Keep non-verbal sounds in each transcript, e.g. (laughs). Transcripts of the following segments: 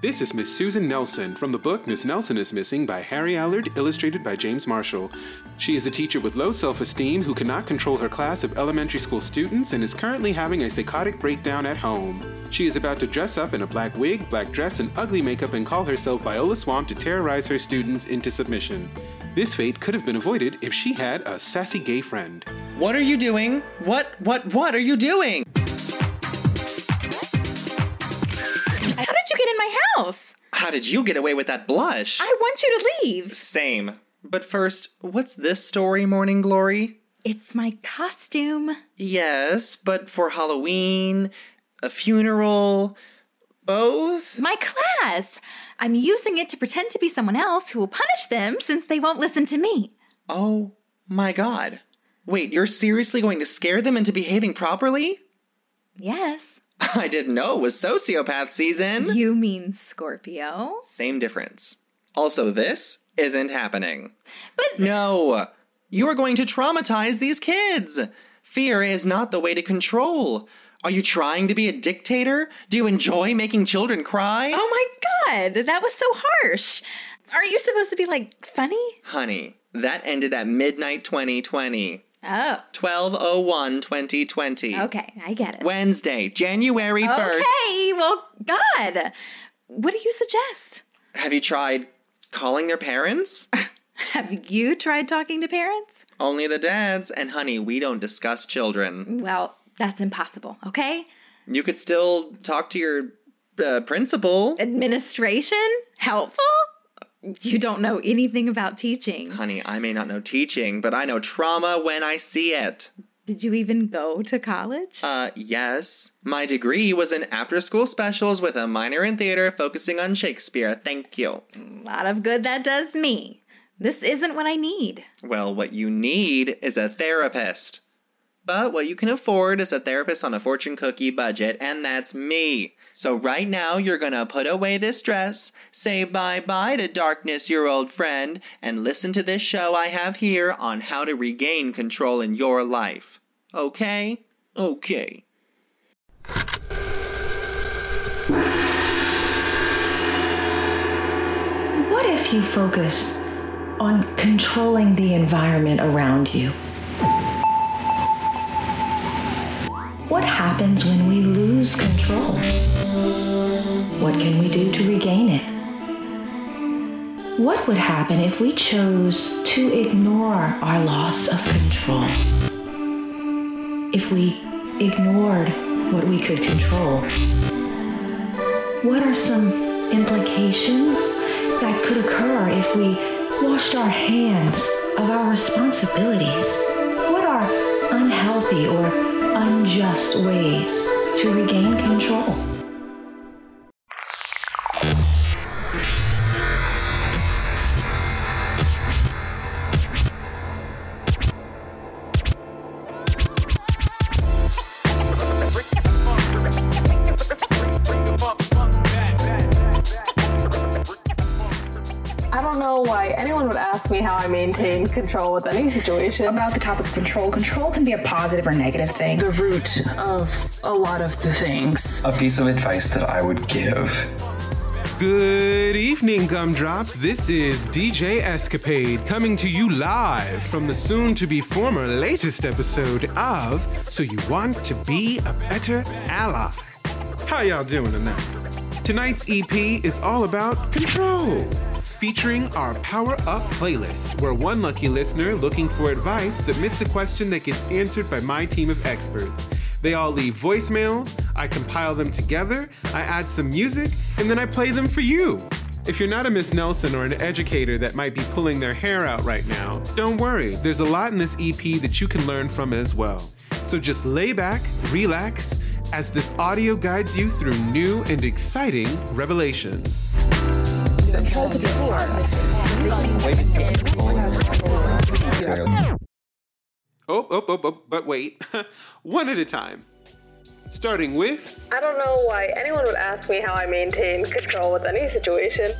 This is Miss Susan Nelson from the book Miss Nelson is Missing by Harry Allard, illustrated by James Marshall. She is a teacher with low self esteem who cannot control her class of elementary school students and is currently having a psychotic breakdown at home. She is about to dress up in a black wig, black dress, and ugly makeup and call herself Viola Swamp to terrorize her students into submission. This fate could have been avoided if she had a sassy gay friend. What are you doing? What, what, what are you doing? House? How did you get away with that blush? I want you to leave. Same. But first, what's this story, Morning Glory? It's my costume. Yes, but for Halloween, a funeral, both? My class. I'm using it to pretend to be someone else who will punish them since they won't listen to me. Oh my god. Wait, you're seriously going to scare them into behaving properly? Yes. (laughs) I didn't know it was sociopath season. You mean Scorpio? Same difference. Also, this isn't happening. But No! You are going to traumatize these kids! Fear is not the way to control. Are you trying to be a dictator? Do you enjoy making children cry? oh my god, that was so harsh. Aren't you supposed to be like funny? Honey, that ended at midnight 2020. Oh, 1201 2020. okay, I get it. Wednesday, January 1st. Okay, well, God, what do you suggest? Have you tried calling their parents? (laughs) Have you tried talking to parents? Only the dads, and honey, we don't discuss children. Well, that's impossible, okay? You could still talk to your uh, principal. Administration? Helpful? You don't know anything about teaching. Honey, I may not know teaching, but I know trauma when I see it. Did you even go to college? Uh, yes. My degree was in after school specials with a minor in theater focusing on Shakespeare. Thank you. A lot of good that does me. This isn't what I need. Well, what you need is a therapist. But what you can afford is a therapist on a fortune cookie budget, and that's me. So right now, you're gonna put away this dress, say bye bye to darkness, your old friend, and listen to this show I have here on how to regain control in your life. Okay? Okay. What if you focus on controlling the environment around you? What happens when we lose control? What can we do to regain it? What would happen if we chose to ignore our loss of control? If we ignored what we could control? What are some implications that could occur if we washed our hands of our responsibilities? What are unhealthy or unjust ways to regain control? Control with any situation. about the topic of control. Control can be a positive or negative thing. the root of a lot of the things. A piece of advice that I would give Good evening, gumdrops. This is DJ Escapade coming to you live from the soon to be former latest episode of So You Want to Be a Better Ally. How y'all doing tonight? Tonight's EP is all about control, featuring our Power Up playlist, where one lucky listener looking for advice submits a question that gets answered by my team of experts. They all leave voicemails, I compile them together, I add some music, and then I play them for you. If you're not a Miss Nelson or an educator that might be pulling their hair out right now, don't worry, there's a lot in this EP that you can learn from as well. So just lay back, relax, as this audio guides you through new and exciting revelations. Oh, oh, oh, oh, but wait. (laughs) One at a time. Starting with I don't know why anyone would ask me how I maintain control with any situation.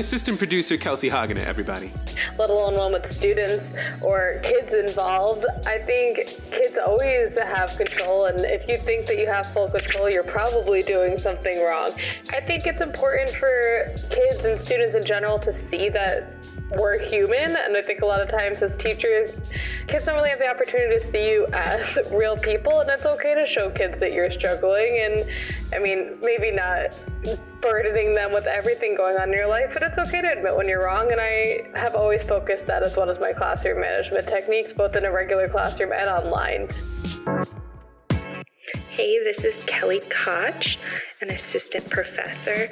Assistant producer Kelsey Hagener, everybody. let alone one with students or kids involved. I think kids always have control, and if you think that you have full control, you're probably doing something wrong. I think it's important for kids and students in general to see that we're human, and I think a lot of times as teachers, kids don't really have the opportunity to see you as (laughs) real people, and it's okay to show kids that you're struggling. And I mean, maybe not burdening them with everything going on in your life, but it's okay to admit when you're wrong. And I have always focused that as well as my classroom management techniques, both in a regular classroom and online. Hey, this is Kelly Koch, an assistant professor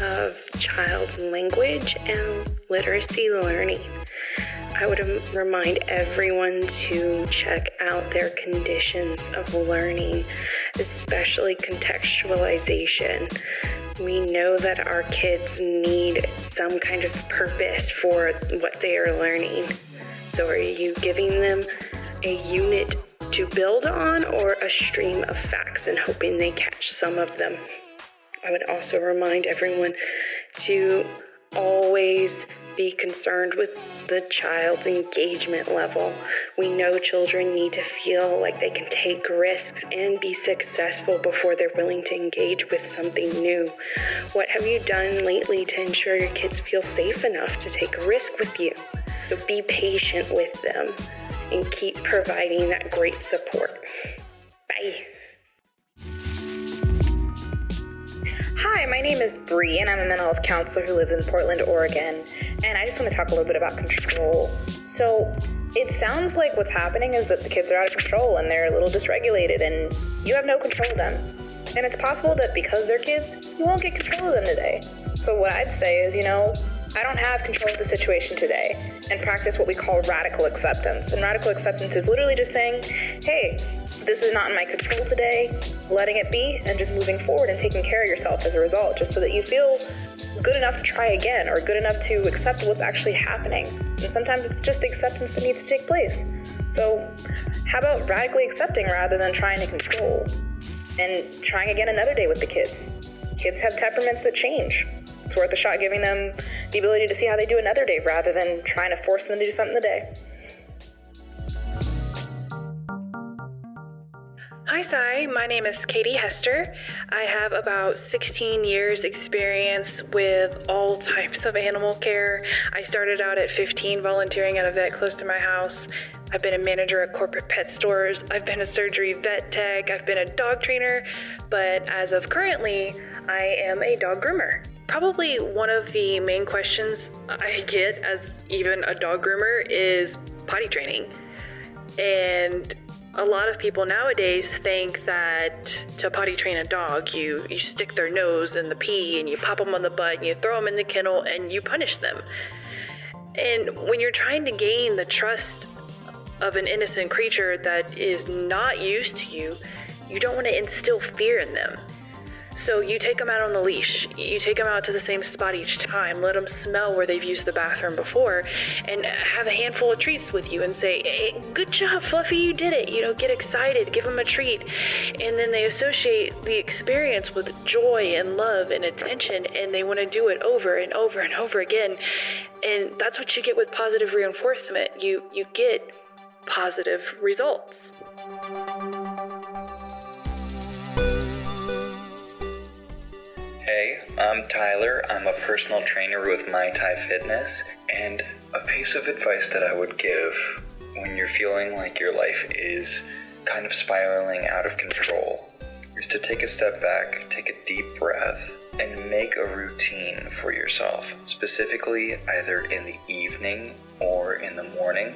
of child language and literacy learning. I would remind everyone to check out their conditions of learning, especially contextualization. We know that our kids need some kind of purpose for what they are learning. So, are you giving them a unit to build on or a stream of facts and hoping they catch some of them? I would also remind everyone to always be concerned with the child's engagement level. We know children need to feel like they can take risks and be successful before they're willing to engage with something new. What have you done lately to ensure your kids feel safe enough to take a risk with you? So be patient with them and keep providing that great support. Bye. Hi, my name is Bree, and I'm a mental health counselor who lives in Portland, Oregon. And I just want to talk a little bit about control. So, it sounds like what's happening is that the kids are out of control and they're a little dysregulated, and you have no control of them. And it's possible that because they're kids, you won't get control of them today. So, what I'd say is, you know, I don't have control of the situation today, and practice what we call radical acceptance. And radical acceptance is literally just saying, hey, this is not in my control today, letting it be, and just moving forward and taking care of yourself as a result, just so that you feel good enough to try again or good enough to accept what's actually happening. And sometimes it's just the acceptance that needs to take place. So, how about radically accepting rather than trying to control? And trying again another day with the kids. Kids have temperaments that change. It's worth a shot giving them the ability to see how they do another day rather than trying to force them to do something today. Hi, Sai. My name is Katie Hester. I have about 16 years' experience with all types of animal care. I started out at 15 volunteering at a vet close to my house. I've been a manager at corporate pet stores. I've been a surgery vet tech. I've been a dog trainer. But as of currently, I am a dog groomer. Probably one of the main questions I get as even a dog groomer is potty training. And a lot of people nowadays think that to potty train a dog, you, you stick their nose in the pee and you pop them on the butt and you throw them in the kennel and you punish them. And when you're trying to gain the trust of an innocent creature that is not used to you, you don't want to instill fear in them. So you take them out on the leash. You take them out to the same spot each time. Let them smell where they've used the bathroom before, and have a handful of treats with you, and say, hey, "Good job, Fluffy, you did it." You know, get excited, give them a treat, and then they associate the experience with joy and love and attention, and they want to do it over and over and over again. And that's what you get with positive reinforcement. You you get positive results. Hey, I'm Tyler. I'm a personal trainer with My Thai Fitness, and a piece of advice that I would give when you're feeling like your life is kind of spiraling out of control is to take a step back, take a deep breath, and make a routine for yourself, specifically either in the evening or in the morning.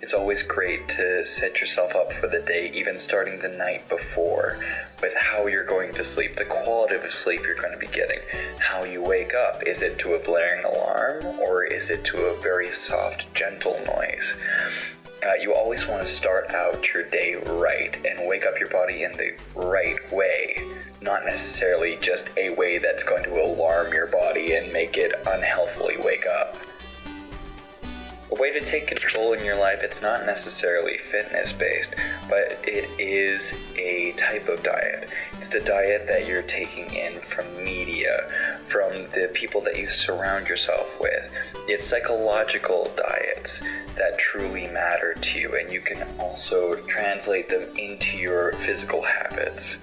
It's always great to set yourself up for the day, even starting the night before, with how you're going to sleep, the quality of sleep you're going to be getting, how you wake up. Is it to a blaring alarm or is it to a very soft, gentle noise? Uh, you always want to start out your day right and wake up in the right way, not necessarily just a way that's going to alarm your body and make it unhealthily wake up. A way to take control in your life, it's not necessarily fitness based, but it is a type of diet. It's the diet that you're taking in from media, from the people that you surround yourself with. It's psychological diets that truly matter to you, and you can also translate them into your physical habits,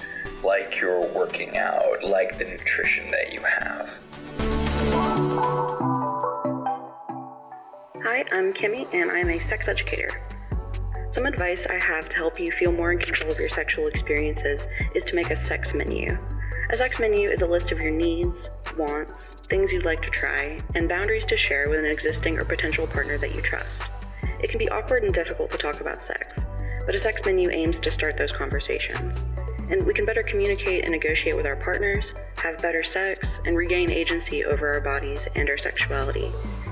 like your working out, like the nutrition that you have. Hi, I'm Kimmy, and I'm a sex educator. Some advice I have to help you feel more in control of your sexual experiences is to make a sex menu. A sex menu is a list of your needs, wants, things you'd like to try, and boundaries to share with an existing or potential partner that you trust. It can be awkward and difficult to talk about sex, but a sex menu aims to start those conversations. And we can better communicate and negotiate with our partners, have better sex, and regain agency over our bodies and our sexuality.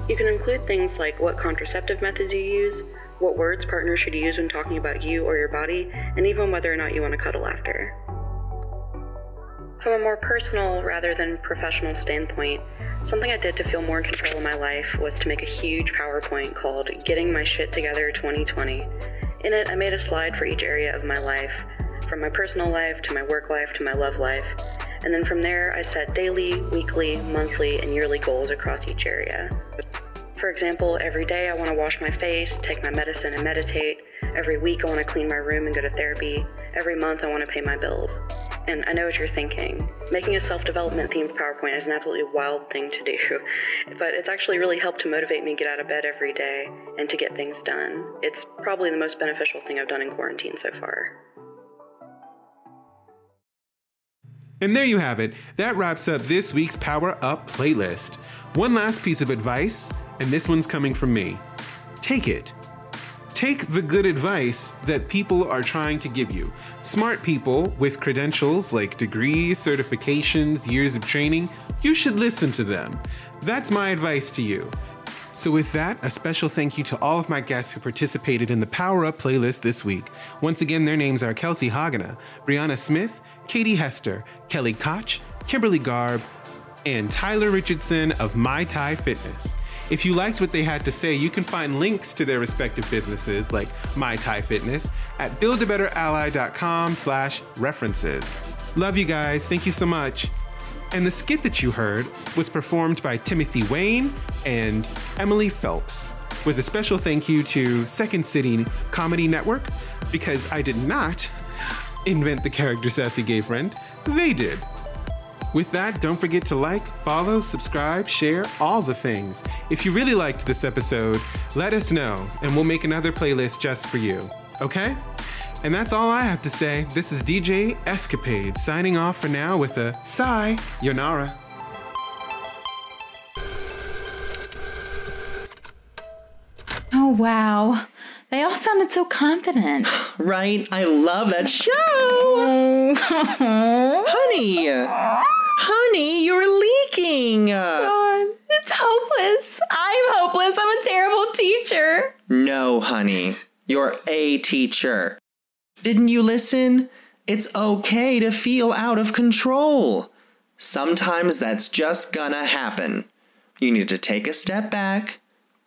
You can include things like what contraceptive methods you use, what words partners should use when talking about you or your body, and even whether or not you want to cuddle after. From a more personal rather than professional standpoint, something I did to feel more in control of my life was to make a huge PowerPoint called Getting My Shit Together 2020. In it, I made a slide for each area of my life, from my personal life to my work life to my love life. And then from there, I set daily, weekly, monthly, and yearly goals across each area. For example, every day I want to wash my face, take my medicine, and meditate. Every week I want to clean my room and go to therapy. Every month I want to pay my bills. And I know what you're thinking. Making a self development themed PowerPoint is an absolutely wild thing to do, (laughs) but it's actually really helped to motivate me to get out of bed every day and to get things done. It's probably the most beneficial thing I've done in quarantine so far. And there you have it. That wraps up this week's Power Up playlist. One last piece of advice, and this one's coming from me. Take it. Take the good advice that people are trying to give you. Smart people with credentials like degrees, certifications, years of training, you should listen to them. That's my advice to you. So, with that, a special thank you to all of my guests who participated in the Power Up playlist this week. Once again, their names are Kelsey Hagana, Brianna Smith, Katie Hester, Kelly Koch, Kimberly Garb, and Tyler Richardson of My Thai Fitness. If you liked what they had to say, you can find links to their respective businesses like My Thai Fitness at buildabetterally.com slash references. Love you guys. Thank you so much. And the skit that you heard was performed by Timothy Wayne and Emily Phelps, with a special thank you to Second City Comedy Network, because I did not invent the character Sassy Gay Friend, they did. With that, don't forget to like, follow, subscribe, share, all the things. If you really liked this episode, let us know, and we'll make another playlist just for you. Okay? And that's all I have to say. This is DJ Escapade signing off for now with a sigh, Yonara. Oh, wow. They all sounded so confident. (laughs) Right? I love that show. (laughs) honey. Honey, you're leaking. God, it's hopeless. I'm hopeless. I'm a terrible teacher. No, honey. You're a teacher. Didn't you listen? It's okay to feel out of control. Sometimes that's just gonna happen. You need to take a step back,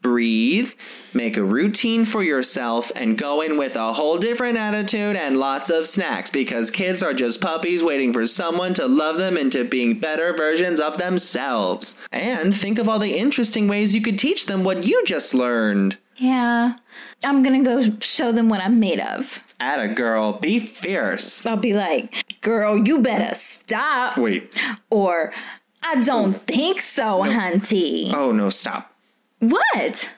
breathe, make a routine for yourself, and go in with a whole different attitude and lots of snacks because kids are just puppies waiting for someone to love them into being better versions of themselves. And think of all the interesting ways you could teach them what you just learned. Yeah. I'm gonna go show them what I'm made of. At a girl, be fierce. I'll be like, girl, you better stop. Wait. Or, I don't think so, hunty. Oh no, stop. What?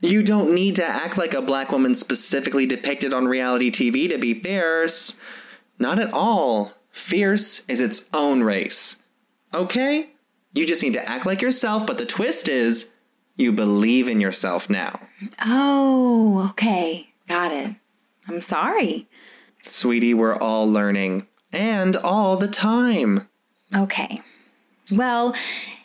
You don't need to act like a black woman specifically depicted on reality TV to be fierce. Not at all. Fierce is its own race. Okay? You just need to act like yourself, but the twist is you believe in yourself now. Oh, okay. Got it. I'm sorry. Sweetie, we're all learning. And all the time. Okay. Well,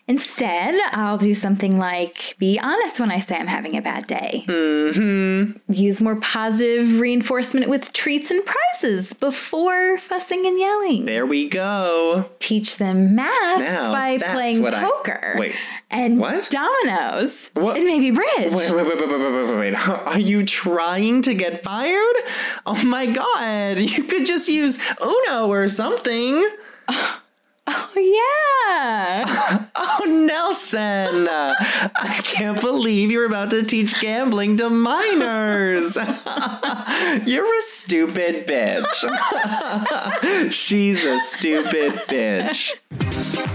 instead, I'll do something like be honest when I say I'm having a bad day. Mm-hmm. Use more positive reinforcement with treats and prizes before fussing and yelling. There we go. Teach them math Now, by playing what I- poker. Wait, And what? dominoes. What? And maybe bridge. Wait, wait, wait, wait, wait, wait, wait, wait. (laughs) Are you trying to get fired? Oh my god, (laughs) you could just use Uno or something. (laughs) (laughs) Oh. Nelson! I can't believe you're about to teach gambling to minors. (laughs) you're a stupid bitch. (laughs) She's a stupid bitch.